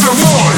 some more.